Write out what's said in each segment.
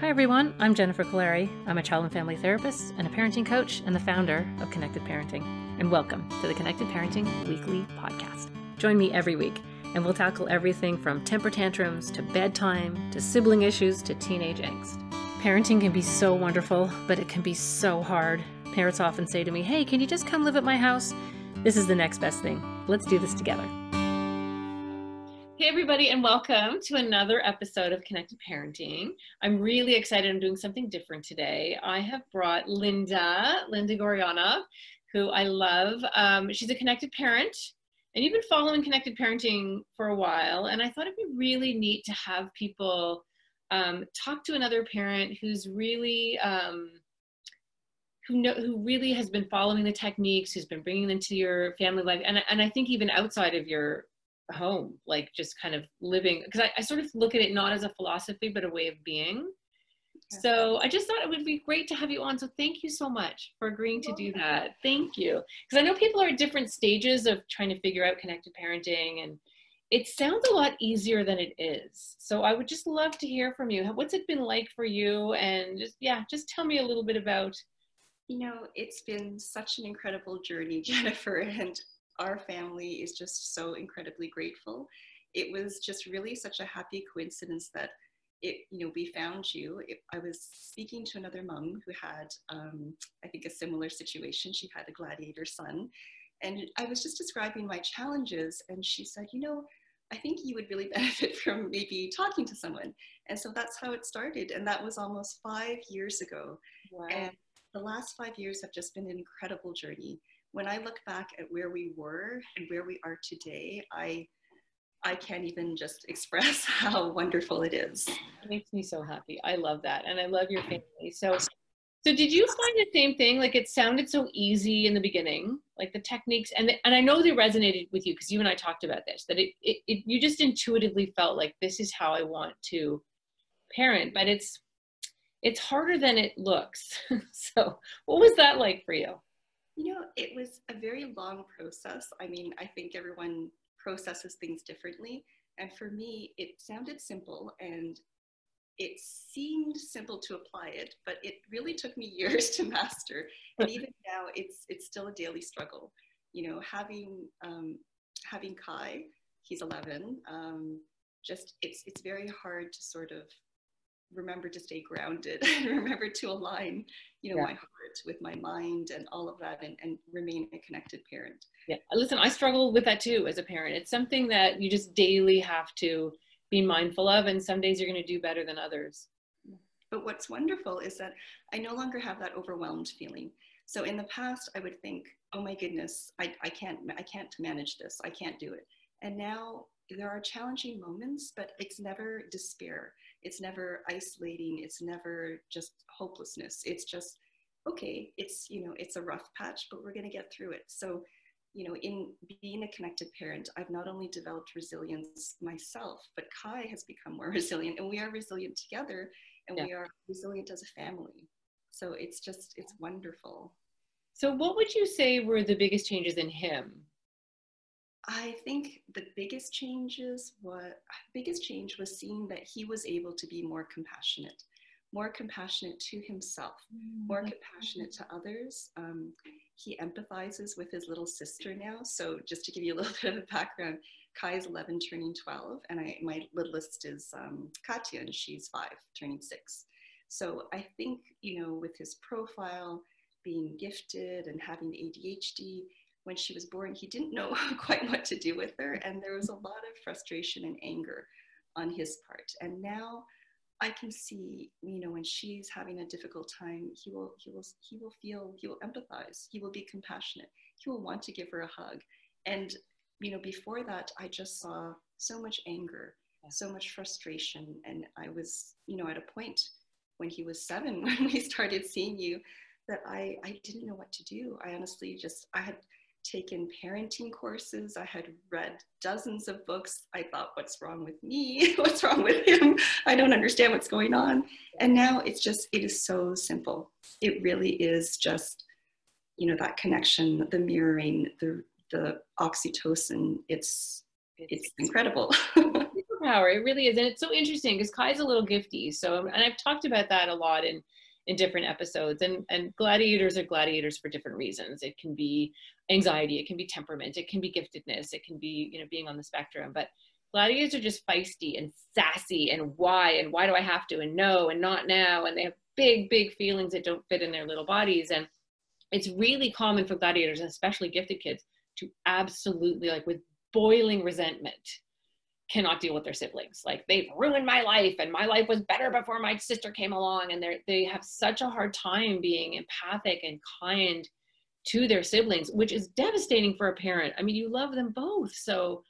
Hi, everyone. I'm Jennifer Kolari. I'm a child and family therapist and a parenting coach and the founder of Connected Parenting. And welcome to the Connected Parenting Weekly Podcast. Join me every week, and we'll tackle everything from temper tantrums to bedtime to sibling issues to teenage angst. Parenting can be so wonderful, but it can be so hard. Parents often say to me, Hey, can you just come live at my house? This is the next best thing. Let's do this together. Hey, everybody, and welcome to another episode of Connected Parenting. I'm really excited. I'm doing something different today. I have brought Lynda, Lynda Gourianov, who I love. Um, she's a connected parent, and you've been following Connected Parenting for a while. And I thought it'd be really neat to have people um, talk to another parent who's really. Um, who know who really has been following the techniques who's been bringing them to your family life and, and i think even outside of your home, like just kind of living. Because I, I, sort of look at it not as a philosophy, but a way of being. So I just thought it would be great to have you on. So thank you so much for agreeing to do that. Thank you. Because I know people are at different stages of trying to figure out connected parenting and it sounds a lot easier than it is. So I would just love to hear from you. What's it been like for you? And just, yeah, just tell me a little bit about. You know, it's been such an incredible journey, Jennifer. And our family is just so incredibly grateful. It was just really such a happy coincidence that it, you know, we found you. It, I was speaking to another mom who had, um, I think, a similar situation. She had a gladiator son, and I was just describing my challenges, and she said, you know, I think you would really benefit from maybe talking to someone. And so that's how it started, and that was almost five years ago. Wow. And the last five years have just been an incredible journey when I look back at where we were and where we are today, I I can't even just express how wonderful it is. It makes me so happy. I love that. And I love your family. So so did you find the same thing? Like it sounded so easy in the beginning, like the techniques and the, and I know they resonated with you because you and I talked about this that it, it, it you just intuitively felt like this is how I want to parent, but it's it's harder than it looks. so what was that like for you? You know, it was a very long process. I mean, I think everyone processes things differently. And for me, it sounded simple and it seemed simple to apply it, but it really took me years to master. And even now, it's it's still a daily struggle. You know, having um, having Kai, he's 11. Um, just it's it's very hard to sort of remember to stay grounded and remember to align you know yeah. my heart with my mind and all of that and, and remain a connected parent. Yeah. Listen i struggle with that too as a parent. It's something that you just daily have to be mindful of and some days you're going to do better than others. But what's wonderful is that i no longer have that overwhelmed feeling. So in the past i would think oh my goodness i, I can't i can't manage this. I can't do it. And now there are challenging moments but it's never despair it's never isolating. It's never just hopelessness. It's just okay it's you know it's a rough patch but we're going to get through it. So you know in being a connected parent i've not only developed resilience myself but kai has become more resilient and we are resilient together and yeah. we are resilient as a family. So it's just it's wonderful. So what would you say were the biggest changes in him I think the biggest changes what biggest change was seeing that he was able to be more compassionate, more compassionate to himself, more mm-hmm. compassionate to others. Um, he empathizes with his little sister now. So just to give you a little bit of a background, Kai is 11, turning 12, and I, my littlest is um, Katya, and she's five, turning six. So I think you know with his profile, being gifted and having ADHD, when she was born, he didn't know quite what to do with her. And there was a lot of frustration and anger on his part. And now I can see, you know, when she's having a difficult time, he will, he will, he will feel, he will empathize, he will be compassionate, he will want to give her a hug. And, you know, before that, I just saw so much anger, so much frustration. And I was, you know, at a point when he was seven, when we started seeing you, that I, I didn't know what to do. I honestly just, I had, taken parenting courses. I had read dozens of books. I thought, what's wrong with me? what's wrong with him? I don't understand what's going on. And now it's just, it is so simple. It really is just, you know, that connection, the mirroring, the, the oxytocin. It's, it's incredible. superpower. It really is, and it's so interesting because Kai's a little gifty. So, and I've talked about that a lot in in different episodes. And and gladiators are gladiators for different reasons. It can be anxiety, it can be temperament, it can be giftedness, it can be you know being on the spectrum. But gladiators are just feisty and sassy and why and why do I have to and no and not now and they have big big feelings that don't fit in their little bodies and it's really common for gladiators and especially gifted kids to absolutely like with boiling resentment cannot deal with their siblings. Like they've ruined my life and my life was better before my sister came along and they they have such a hard time being empathic and kind to their siblings which is devastating for a parent. I mean you love them both so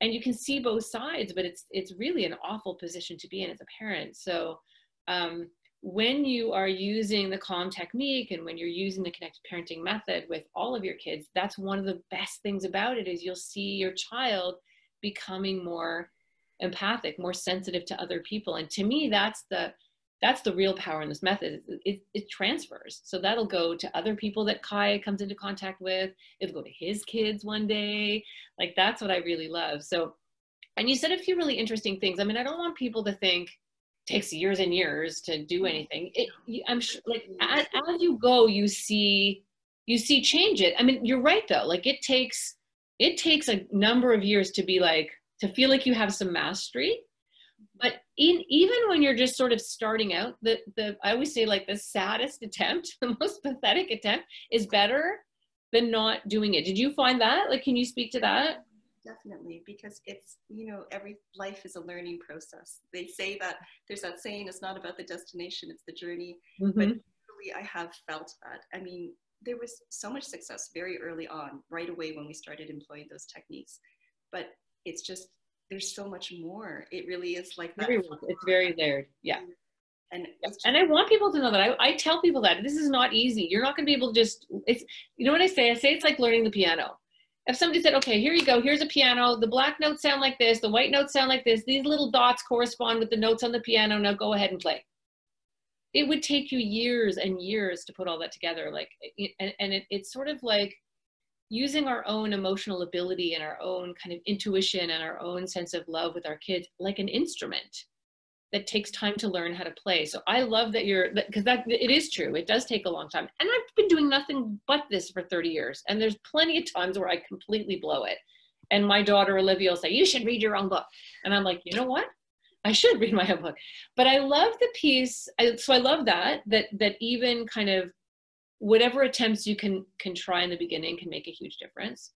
and you can see both sides but it's it's really an awful position to be in as a parent. So um, when you are using the calm technique and when you're using the connected parenting method with all of your kids that's one of the best things about it is you'll see your child becoming more empathic more sensitive to other people. And to me that's the that's the real power in this method. It, it, it, transfers. So that'll go to other people that kai comes into contact with. It'll go to his kids one day. Like that's what i really love. So and you said a few really interesting things. I mean i don't want people to think takes years and years to do mm-hmm. anything. It, i'm sure like as, as you go you see you see change it. I mean you're right though. Like it takes it takes a number of years to be like to feel like you have some mastery. But in, even when you're just sort of starting out the the i always say like the saddest attempt the most pathetic attempt is better than not doing it. Did you find that? Like can you speak to that? Definitely because it's you know every life is a learning process. They say that there's that saying it's not about the destination it's the journey. Mm-hmm. but really i have felt that. I mean there was so much success very early on, right away when we started employing those techniques. But it's just there's so much more. It really is like that. It's very layered. Yeah. And, and I want people to know that I, I tell people that this is not easy. You're not going to be able to just, it's, you know what I say? I say it's like learning the piano. If somebody said, okay, here you go, here's a piano, the black notes sound like this, the white notes sound like this, these little dots correspond with the notes on the piano, now go ahead and play it would take you years and years to put all that together like and, and it, it's sort of like using our own emotional ability and our own kind of intuition and our own sense of love with our kids like an instrument that takes time to learn how to play. So i love that you're because that, it is true. It does take a long time. And i've been doing nothing but this for 30 years and there's plenty of times where i completely blow it. And my daughter olivia will say you should read your own book. And i'm like you know what I should read my own book. But I love the piece. So I love that that that even kind of whatever attempts you can can try in the beginning can make a huge difference.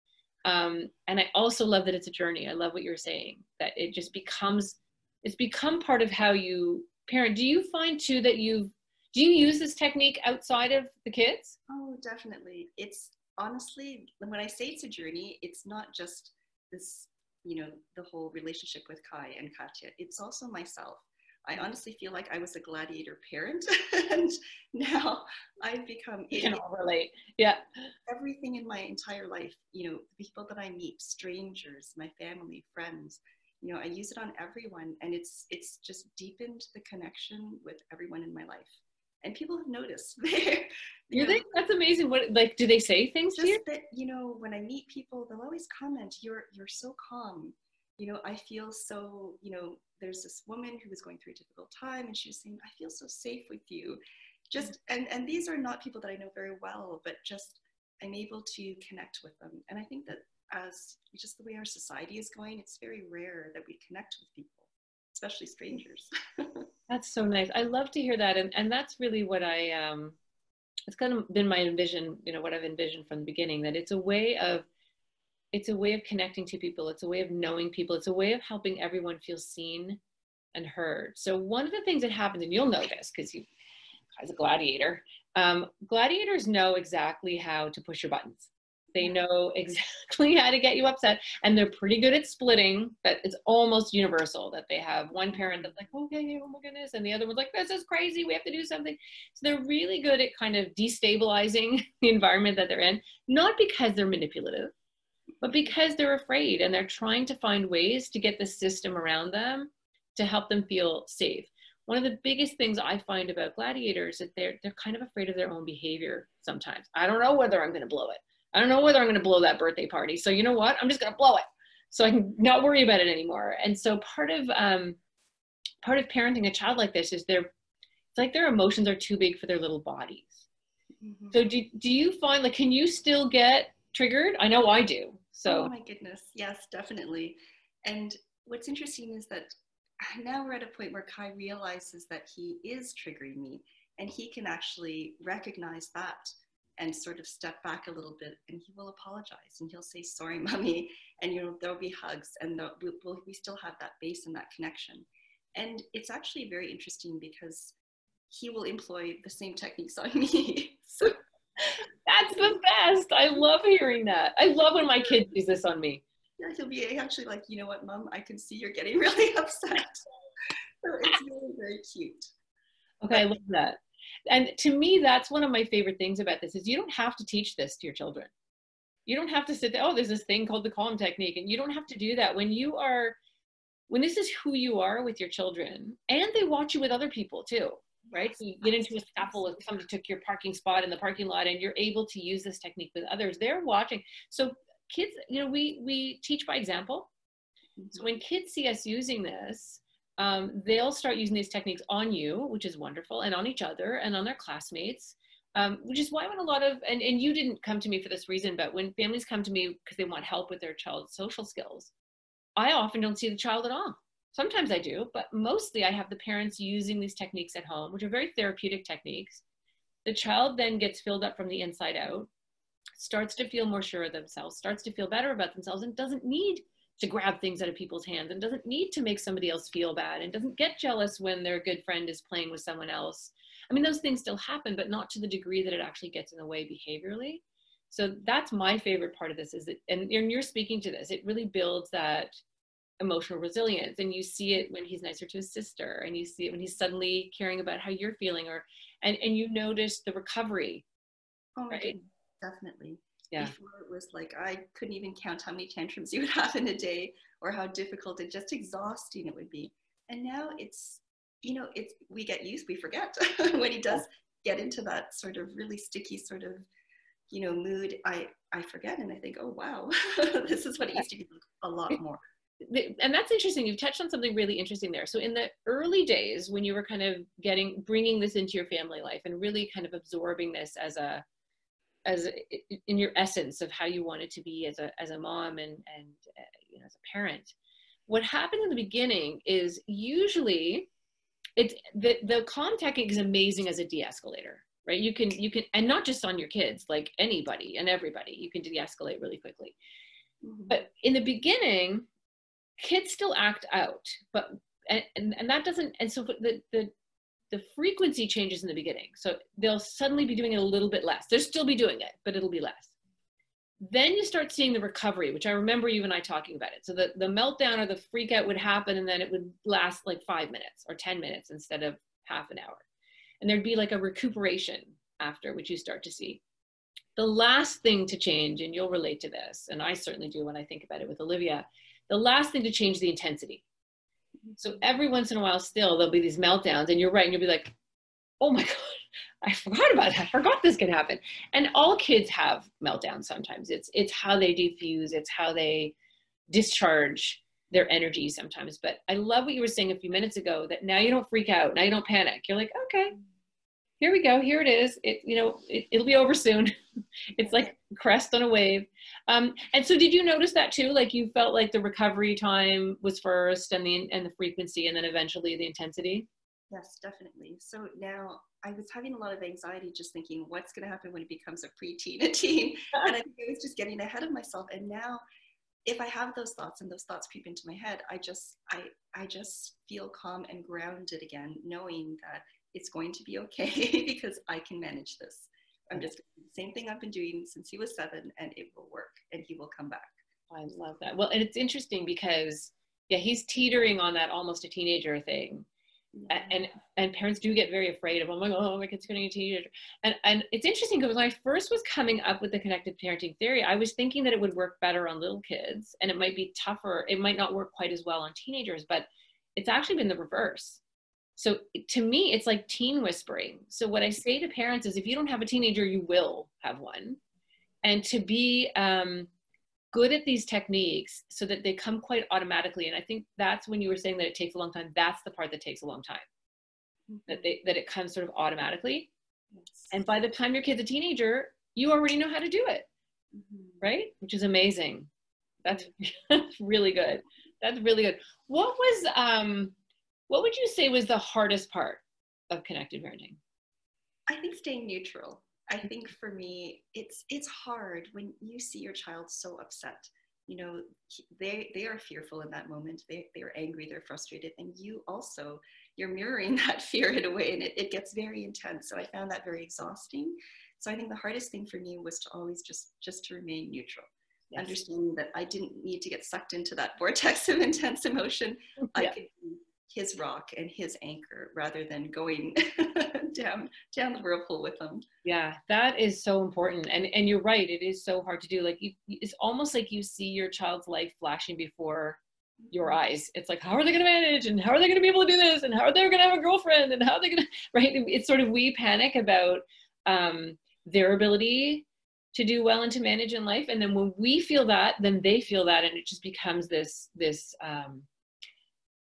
Um, and I also love that it's a journey. I love what you're saying that it just becomes it's become part of how you parent. Do you find too that you've do you use this technique outside of the kids? Oh, definitely. It's honestly when I say it's a journey, it's not just this you know, the whole relationship with Kai and Katya. It's also myself. I honestly feel like I was a gladiator parent, and now I've become. You can all relate. Yeah. Everything in my entire life, you know, the people that I meet, strangers, my family, friends, you know, I use it on everyone, and it's it's just deepened the connection with everyone in my life and people have noticed. you think that's amazing? What like do they say things just to you? that you know when I meet people, they'll always comment, "You're you're so calm." You know, I feel so. You know, there's this woman who was going through a difficult time, and she was saying, "I feel so safe with you." Just and and these are not people that I know very well, but just I'm able to connect with them, and I think that as just the way our society is going, it's very rare that we connect with people, especially strangers. That's so nice. I love to hear that, and and that's really what I um, it's kind of been my envision. You know what I've envisioned from the beginning that it's a way of it's a way of connecting to people. It's a way of knowing people. It's a way of helping everyone feel seen and heard. So one of the things that happens, and you'll know this because you, as a gladiator, um, gladiators know exactly how to push your buttons. They know exactly how to get you upset, and they're pretty good at splitting. But it's almost universal that they have one parent that's like, oh, "Okay, oh my goodness," and the other one's like, "This is crazy. We have to do something." So they're really good at kind of destabilizing the environment that they're in, not because they're manipulative, but because they're afraid and they're trying to find ways to get the system around them to help them feel safe. One of the biggest things I find about gladiators is that they're they're kind of afraid of their own behavior sometimes. I don't know whether I'm going to blow it. I don't know whether I'm going to blow that birthday party. So you know what? I'm just going to blow it. so I can not worry about it anymore. And so part of um, part of parenting a child like this is their it's like their emotions are too big for their little bodies. Mm-hmm. So do do you find like can you still get triggered? I know I do. So Oh my goodness. Yes, definitely. And what's interesting is that now we're at a point where Kai realizes that he is triggering me and he can actually recognize that and sort of step back a little bit and he will apologize and he'll say sorry mommy and you know there'll be hugs and we'll, we still have that base and that connection. And it's actually very interesting because he will employ the same techniques on me. So that's the best. I love hearing that. I love when my kid does this on me. Yeah he'll be actually like you know what mom? I can see you're getting really upset. So it's really very cute. Okay i love that and to me that's one of my favorite things about this is you don't have to teach this to your children. You don't have to sit there oh there's this thing called the calm technique. And you don't have to do that when you are when this is who you are with your children and they watch you with other people too right? So you get into a scuffle if somebody took your parking spot in the parking lot and you're able to use this technique with others. They're watching. So kids you know we we teach by example. So when kids see us using this um, they'll start using these techniques on you, which is wonderful, and on each other and on their classmates. Um, which is why when a lot of and, and you didn't come to me for this reason but when families come to me because they want help with their child's social skills i often don't see the child at all sometimes i do but mostly i have the parents using these techniques at home which are very therapeutic techniques the child then gets filled up from the inside out starts to feel more sure of themselves starts to feel better about themselves and doesn't need to grab things out of people's hands and doesn't need to make somebody else feel bad and doesn't get jealous when their good friend is playing with someone else. I mean, those things still happen, but not to the degree that it actually gets in the way behaviorally. So that's my favorite part of this is that, and you're speaking to this, it really builds that emotional resilience. And you see it when he's nicer to his sister, and you see it when he's suddenly caring about how you're feeling, or and and you notice the recovery. Oh, right? definitely. Yeah. Before it was like I couldn't even count how many tantrums you would have in a day or how difficult and just exhausting it would be. And now it's, you know, it's we get used, we forget when he does get into that sort of really sticky sort of, you know, mood. I I forget and I think, oh wow, this is what it used to be a lot more. And that's interesting. You've touched on something really interesting there. So in the early days, when you were kind of getting bringing this into your family life and really kind of absorbing this as a as in your essence of how you wanted to be as a as a mom and and uh, you know as a parent. What happened in the beginning is usually it's the the calm technique is amazing as a de-escalator right? You can you can and not just on your kids like anybody and everybody you can de-escalate really quickly. Mm-hmm. but in the beginning kids still act out but and, and, and that doesn't and so the the the frequency changes in the beginning. So they'll suddenly be doing it a little bit less. They'll still be doing it, but it'll be less. Then you start seeing the recovery, which I remember you and I talking about it. So the, the meltdown or the freak out would happen and then it would last like five minutes or 10 minutes instead of half an hour. And there'd be like a recuperation after, which you start to see. The last thing to change, and you'll relate to this, and I certainly do when I think about it with Olivia, the last thing to change the intensity. So every once in a while, still there'll be these meltdowns, and you're right, and you'll be like, "Oh my god, I forgot about that. I forgot this could happen." And all kids have meltdowns sometimes. It's it's how they diffuse. It's how they discharge their energy sometimes. But I love what you were saying a few minutes ago. That now you don't freak out. Now you don't panic. You're like, okay, here we go. Here it is. It you know it, will be over soon. it's like crest on a wave. Um, and so, did you notice that too? Like you felt like the recovery time was first, and the and the frequency, and then eventually the intensity. Yes, definitely. So now I was having a lot of anxiety just thinking, what's going to happen when it becomes a preteen, a teen? and I think I was just getting ahead of myself. And now, if I have those thoughts and those thoughts creep into my head, I just I I just feel calm and grounded again, knowing that it's going to be okay because I can manage this. I'm just the same thing I've been doing since he was seven, and it will work, and he will come back. I love that. Well, and it's interesting because yeah, he's teetering on that almost a teenager thing. Yeah. And and parents do get very afraid of oh my god oh my kid's going to be a teenager and and it's interesting because when I first was coming up with the connected parenting theory I was thinking that it would work better on little kids and it might be tougher it might not work quite as well on teenagers but it's actually been the reverse so to me, it's like teen whispering. So what I say to parents is if you don't have a teenager, you will have one. And to be, um, good at these techniques so that they come quite automatically. And I think that's when you were saying that it takes a long time. That's the part that takes a long time. Mm-hmm. That they that it comes sort of automatically. Yes. And by the time your kid's a teenager, you already know how to do it. Mm-hmm. Right? Which is amazing. That's, that's really good. That's really good. What was um what would you say was the hardest part of connected parenting? I think staying neutral. I think for me, it's it's hard when you see your child so upset. You know, they they are fearful in that moment. They they're angry. They're frustrated, and you also you're mirroring that fear in a way, and it, it gets very intense. So I found that very exhausting. So I think the hardest thing for me was to always just just to remain neutral. Yes. Understanding that I didn't need to get sucked into that vortex of intense emotion. Yeah. I could be his rock and his anchor rather than going down down the whirlpool with them yeah that is so important. And and you're right it is so hard to do. Like you, it's almost like you see your child's life flashing before your mm-hmm. eyes. It's like how are they going to manage? And how are they going to be able to do this? And how are they going to have a girlfriend? And how are they going to right it's sort of we panic about um their ability to do well and to manage in life. And then when we feel that then they feel that. And it just becomes this this um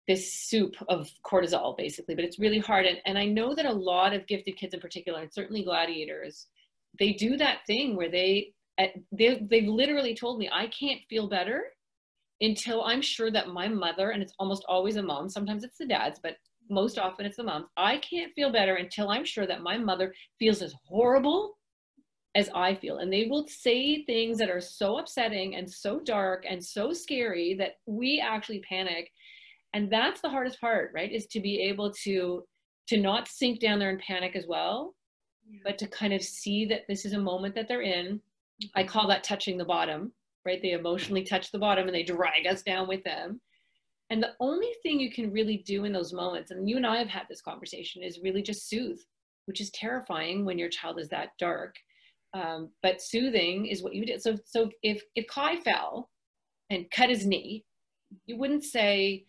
this soup of cortisol basically but it's really hard. And, and i know that a lot of gifted kids in particular and certainly gladiators they do that thing where they eh, they they've literally told me i can't feel better until i'm sure that my mother and it's almost always a mom sometimes it's the dads but most often it's the moms i can't feel better until i'm sure that my mother feels as horrible as i feel. And they will say things that are so upsetting and so dark and so scary that we actually panic and that's the hardest part right is to be able to to not sink down there and panic as well yeah. but to kind of see that this is a moment that they're in. Mm-hmm. i call that touching the bottom right? They emotionally touch the bottom and they drag us down with them. And the only thing you can really do in those moments and you and i have had this conversation is really just soothe which is terrifying when your child is that dark. Um, but soothing is what you did so so if if kai fell and cut his knee you wouldn't say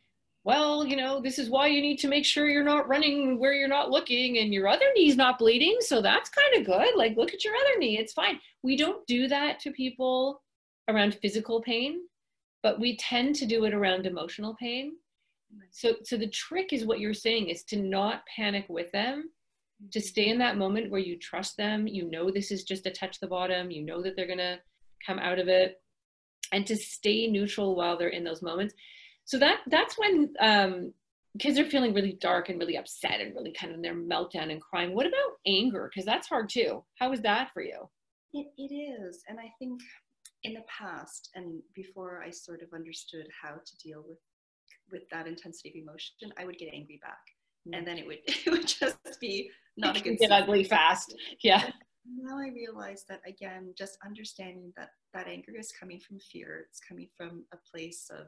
well, you know, this is why you need to make sure you're not running where you're not looking and your other knee's not bleeding. So that's kind of good. Like, look at your other knee. It's fine. We don't do that to people around physical pain, but we tend to do it around emotional pain. So, so the trick is what you're saying is to not panic with them, to mm-hmm. stay in that moment where you trust them. You know, this is just a touch the bottom. You know that they're going to come out of it and to stay neutral while they're in those moments so that that's when um, kids are feeling really dark and really upset and really kind of in their meltdown and crying. What about anger? Because that's hard too. How is that for you? It, it is. And I think in the past and before I sort of understood how to deal with with that intensity of emotion, I would get angry back. Mm-hmm. And then it would it would just be not a good get ugly fast. Yeah. Now I realize that again, just understanding that that anger is coming from fear. It's coming from a place of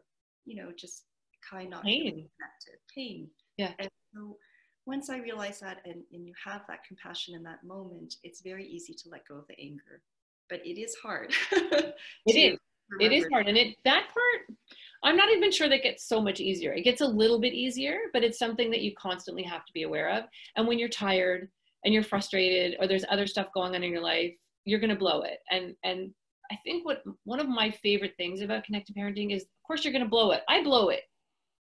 you know, just kind of pain. connected, pain. Yeah. And so once I realize that and, and you have that compassion in that moment, it's very easy to let go of the anger. But it is hard. it is. It is hard. And it that part I'm not even sure that gets so much easier. It gets a little bit easier, but it's something that you constantly have to be aware of. And when you're tired and you're frustrated or there's other stuff going on in your life, you're going to blow it. And and I think what one of my favorite things about connected parenting is, of course, you're going to blow it. I blow it.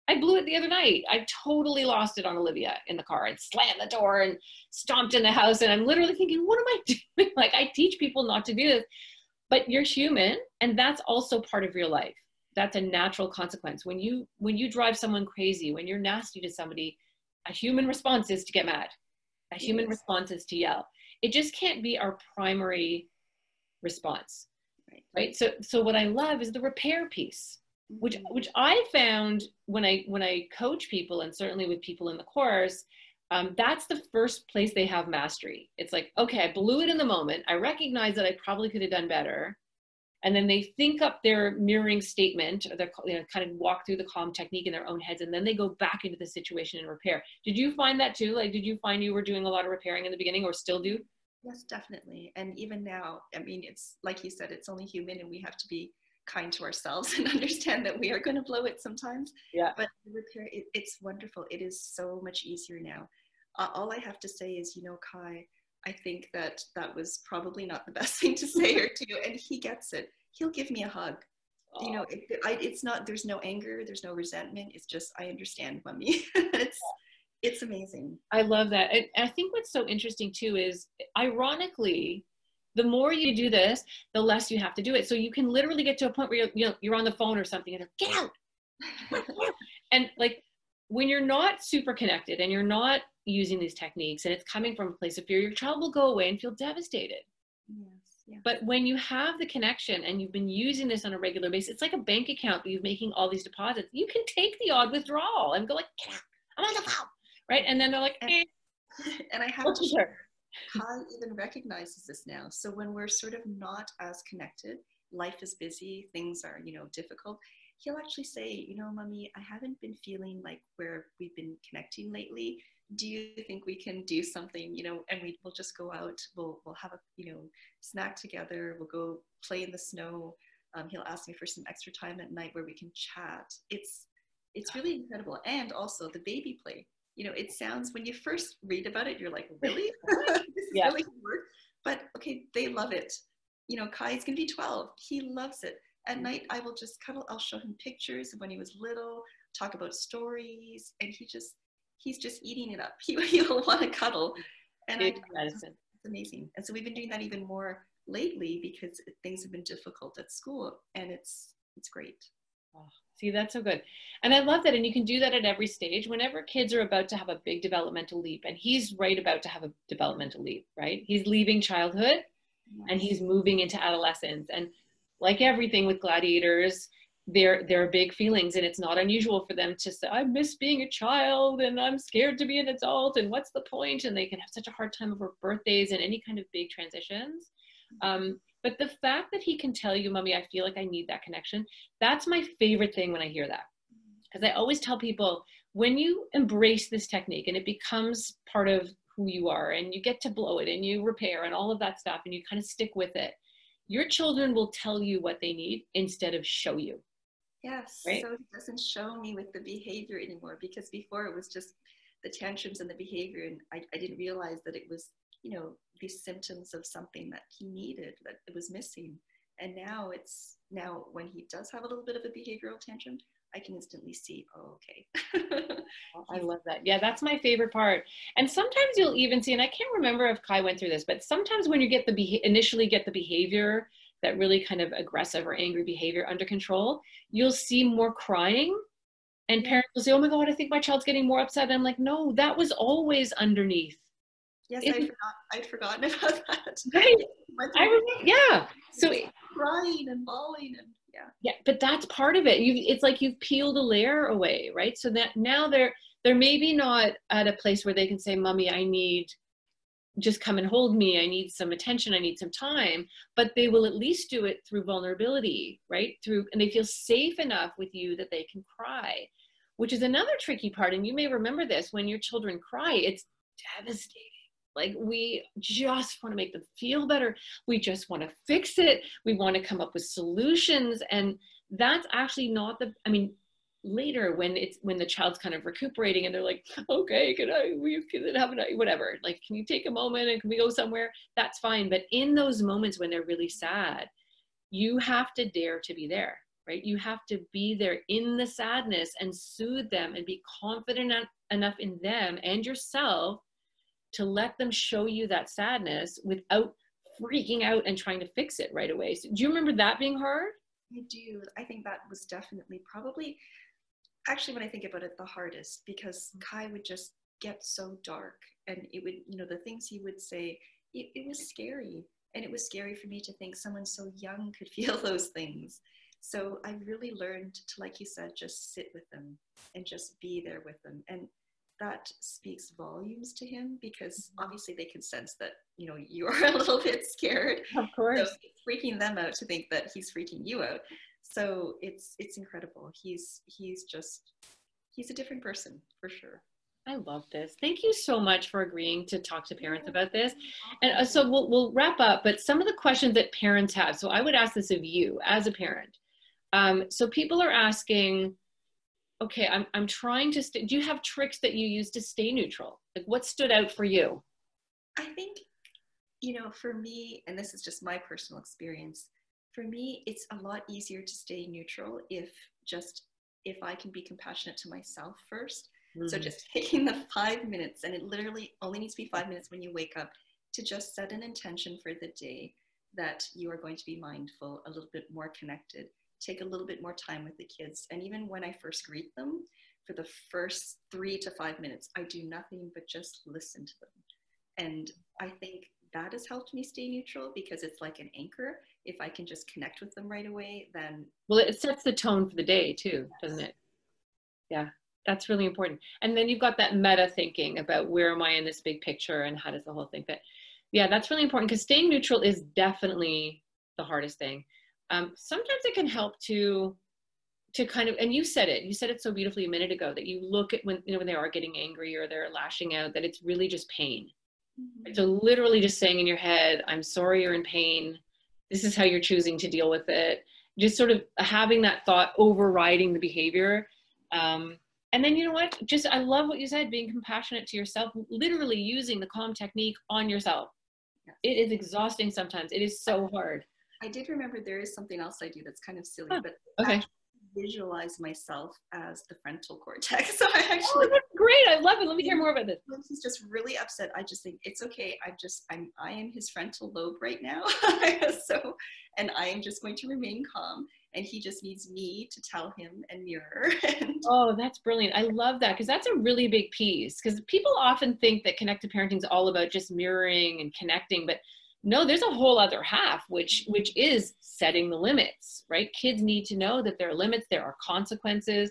I blew it the other night. I totally lost it on Olivia in the car and slammed the door and stomped in the house. And I'm literally thinking, what am I doing? like, I teach people not to do this, but you're human, and that's also part of your life. That's a natural consequence. When you when you drive someone crazy, when you're nasty to somebody, a human response is to get mad. A human yes. response is to yell. It just can't be our primary response right. So so what i love is the repair piece which mm-hmm. which i found when i when i coach people and certainly with people in the course um, that's the first place they have mastery. It's like okay i blew it in the moment. I recognize that i probably could have done better. And then they think up their mirroring statement or they you know, kind of walk through the calm technique in their own heads and then they go back into the situation and repair. Did you find that too? Like did you find you were doing a lot of repairing in the beginning or still do Yes, definitely. And even now, I mean, it's like you said, it's only human and we have to be kind to ourselves and understand that we are going to blow it sometimes. Yeah. But repair, it, it's wonderful. It is so much easier now. Uh, all I have to say is, you know, Kai, I think that that was probably not the best thing to say or do. And he gets it. He'll give me a hug. you know it, I, it's not there's no anger there's no resentment it's just i understand mommy it's it's amazing i love that and i think what's so interesting too is ironically the more you do this the less you have to do it so you can literally get to a point where you're, you know, you're on the phone or something and like, get out and like when you're not super connected and you're not using these techniques and it's coming from a place of fear your child will go away and feel devastated yes yeah. But when you have the connection and you've been using this on a regular basis, it's like a bank account that you're making all these deposits. You can take the odd withdrawal and go like, get out. I'm on the phone, right? And then they're like, eh. and I have to share. Kai even recognizes this now. So when we're sort of not as connected, life is busy, things are, you know, difficult. He'll actually say, you know, mommy, I haven't been feeling like where we've been connecting lately do you think we can do something you know and we will just go out we'll we'll have a you know snack together we'll go play in the snow um, he'll ask me for some extra time at night where we can chat it's it's really incredible and also the baby play you know it sounds when you first read about it you're like really this is yeah. really work but okay they love it you know kai's gonna be 12 he loves it at mm. night i will just cuddle i'll show him pictures of when he was little talk about stories and he just he's just eating it up. He, he'll want to cuddle. And I. It's amazing. And so we've been doing that even more lately because things have been difficult at school and it's, it's great. Oh, see, that's so good. And I love that. And you can do that at every stage. Whenever kids are about to have a big developmental leap, and he's right about to have a developmental leap, right? He's leaving childhood and he's moving into adolescence. And like everything with gladiators, there there are big feelings and it's not unusual for them to say i miss being a child and i'm scared to be an adult and what's the point and they can have such a hard time over birthdays and any kind of big transitions um, but the fact that he can tell you mommy i feel like i need that connection that's my favorite thing when i hear that because i always tell people when you embrace this technique and it becomes part of who you are and you get to blow it and you repair and all of that stuff and you kind of stick with it your children will tell you what they need instead of show you Yes. Right? So it doesn't show me with the behavior anymore because before it was just the tantrums and the behavior, and I, I didn't realize that it was, you know, these symptoms of something that he needed that it was missing. And now it's now when he does have a little bit of a behavioral tantrum, I can instantly see, oh, okay. I love that. Yeah, that's my favorite part. And sometimes you'll even see, and I can't remember if Kai went through this, but sometimes when you get the be- initially get the behavior that really kind of aggressive or angry behavior under control, you'll see more crying. And parents will say, Oh my God, I think my child's getting more upset. And I'm like, No, that was always underneath. Yes, I forgot, I'd forgotten about that. Right. I remember, yeah. So crying and bawling and yeah. Yeah, but that's part of it. You it's like you've peeled a layer away, right? So that now they're they're maybe not at a place where they can say, Mommy, I need just come and hold me i need some attention i need some time but they will at least do it through vulnerability right through and they feel safe enough with you that they can cry which is another tricky part and you may remember this when your children cry it's devastating like we just want to make them feel better. We just want to fix it. We want to come up with solutions. And that's actually not the i mean later when it's when the child's kind of recuperating and they're like okay can i we can have a night whatever. Like can you take a moment and can we go somewhere? That's fine. But in those moments when they're really sad you have to dare to be there right? You have to be there in the sadness and soothe them and be confident enough in them and yourself to let them show you that sadness without freaking out and trying to fix it right away so do you remember that being hard I do. I think that was definitely probably actually when I think about it, the hardest because mm. Kai would just get so dark and it would, you know, the things he would say, it, it was scary. And it was scary for me to think someone so young could feel those things. So I really learned to, like you said, just sit with them and just be there with them. And that speaks volumes to him because mm-hmm. obviously they can sense that, you know, you are a little bit scared. Of course. So freaking them out to think that he's freaking you out so it's it's incredible he's he's just he's a different person for sure I love this. Thank you so much for agreeing to talk to parents about this. And uh, so we'll, we'll wrap up, but some of the questions that parents have. So I would ask this of you as a parent. Um, so people are asking, okay, I'm, I'm trying to, st- do you have tricks that you use to stay neutral? Like what stood out for you? I think, you know, for me, and this is just my personal experience, For me, it's a lot easier to stay neutral if just if I can be compassionate to myself 1st mm-hmm. So just taking the five minutes, and it literally only needs to be five minutes when you wake up, to just set an intention for the day that you are going to be mindful, a little bit more connected, take a little bit more time with the kids. And even when I first greet them, for the first three to five minutes, I do nothing but just listen to them. And I think that has helped me stay neutral because it's like an anchor. If I can just connect with them right away, then. Well, it sets the tone for the day too, doesn't it? Yeah, that's really important. And then you've got that meta thinking about where am I in this big picture and how does the whole thing fit. Yeah, that's really important because staying neutral is definitely the hardest thing. Um, sometimes it can help to to kind of and you said it you said it so beautifully a minute ago that you look at when you know when they are getting angry or they're lashing out that it's really just pain. Mm-hmm. so literally just saying in your head i'm sorry you're in pain. This is how you're choosing to deal with it. Just sort of having that thought overriding the behavior. Um, and then you know what? Just i love what you said being compassionate to yourself literally using the calm technique on yourself. Yes. it is exhausting sometimes. It is so hard I did remember there is something else I do that's kind of silly, but okay visualize myself as the frontal cortex. So I oh, actually oh, that's great. I love it. Let me hear more about this. When he's just really upset, I just think it's okay. I'm just I'm I am his frontal lobe right now. so and I am just going to remain calm. And he just needs me to tell him and mirror. And oh, that's brilliant. I love that because that's a really big piece. Because people often think that connected parenting is all about just mirroring and connecting, but no there's a whole other half which which is setting the limits right? Kids need to know that there are limits there are consequences.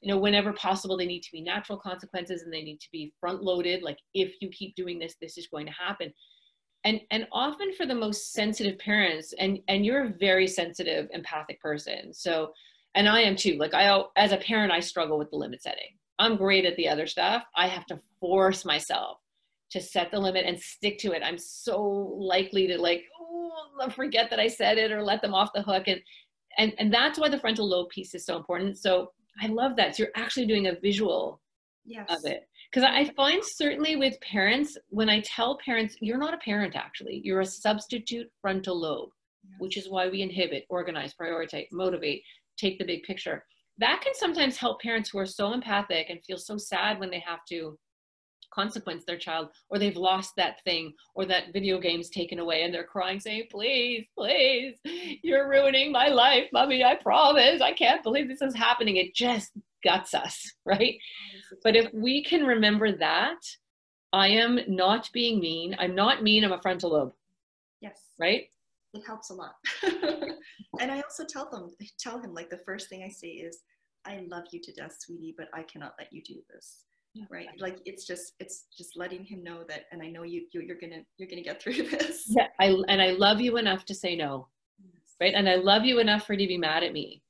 You know whenever possible they need to be natural consequences and they need to be front loaded like if you keep doing this this is going to happen. And and often for the most sensitive parents and and you're a very sensitive empathic person so and i am too like i as a parent i struggle with the limit setting. I'm great at the other stuff. I have to force myself to set the limit and stick to it. I'm so likely to like, oh, forget that I said it or let them off the hook. And, and, and that's why the frontal lobe piece is so important. So I love that. So you're actually doing a visual yes. of it. Because I find certainly with parents, when I tell parents, you're not a parent actually, you're a substitute frontal lobe, yes. which is why we inhibit, organize, prioritize, motivate, take the big picture. That can sometimes help parents who are so empathic and feel so sad when they have to consequence their child or they've lost that thing or that video game's taken away and they're crying saying please please you're ruining my life mommy i promise. I can't believe this is happening. It just guts us right? But if we can remember that i am not being mean. I'm not mean i'm a frontal lobe. Yes. Right? It helps a lot. And i also tell them tell him like the first thing i say is i love you to death sweetie but i cannot let you do this right? Like it's just it's just letting him know that and i know you, you are gonna you're gonna get through this. Yeah i and i love you enough to say no yes. right? And i love you enough for you to be mad at me.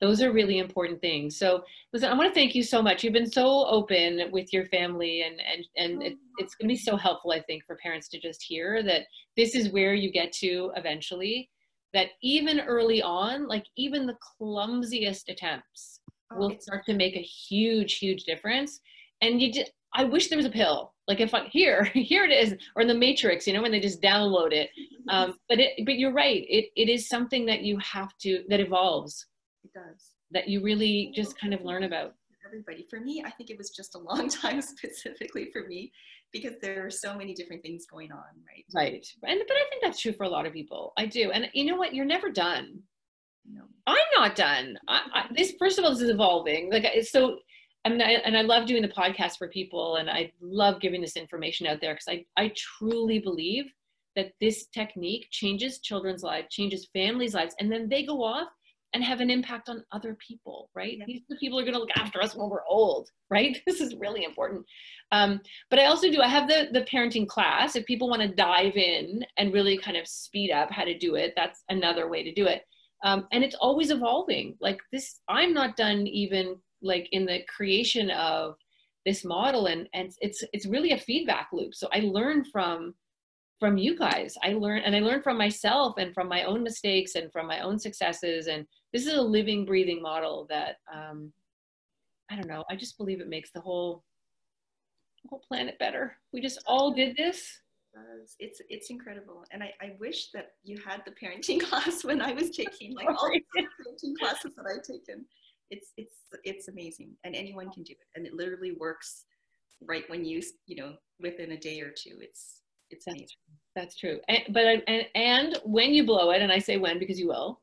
Those are really important things. So listen i want to thank you so much. You've been so open with your family and and and it, oh. it's going to be so helpful i think for parents to just hear that this is where you get to eventually that even early on like even the clumsiest attempts oh, will start to make a huge huge difference and you just I wish there was a pill. Like if I here, here it is, or in the Matrix, you know, when they just download it. Um, but it, but you're right. It it is something that you have to that evolves. It does. That you really just kind of learn about. Everybody. For me, I think it was just a long time specifically for me because there are so many different things going on, right? Right. And but I think that's true for a lot of people. I do. And you know what? You're never done. No. I'm not done. I, I, this first of all, this is evolving. Like so I mean, I, and I love doing the podcast for people, and I love giving this information out there because I, I truly believe that this technique changes children's lives, changes families' lives, and then they go off and have an impact on other people, right? Yeah. These the people are going to look after us when we're old, right? This is really important. Um, but I also do, I have the, the parenting class. If people want to dive in and really kind of speed up how to do it, that's another way to do it. Um, and it's always evolving. Like this, I'm not done even like in the creation of this model and and it's it's really a feedback loop. So i learn from from you guys. I learn and i learn from myself and from my own mistakes and from my own successes. And this is a living breathing model that um i don't know. I just believe it makes the whole whole planet better. We just all did this. It's it's incredible, and I, I wish that you had the parenting class when I was taking like all the parenting classes that I've taken. It's it's it's amazing, and anyone can do it, and it literally works right when you you know within a day or two. It's it's amazing. That's true. And, but and, and when you blow it, and I say when because you will,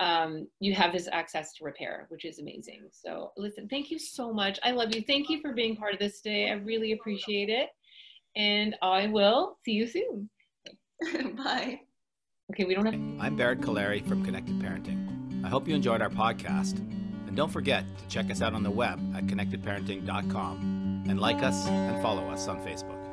um, you have this access to repair, which is amazing. So listen, thank you so much. I love you. Thank you for being part of this today. I really appreciate it. And I will see you soon. Bye. Okay, we don't have. I'm Barrett Kolari from Connected Parenting. I hope you enjoyed our podcast. Don't forget to check us out on the web at connectedparenting.com and like us and follow us on Facebook.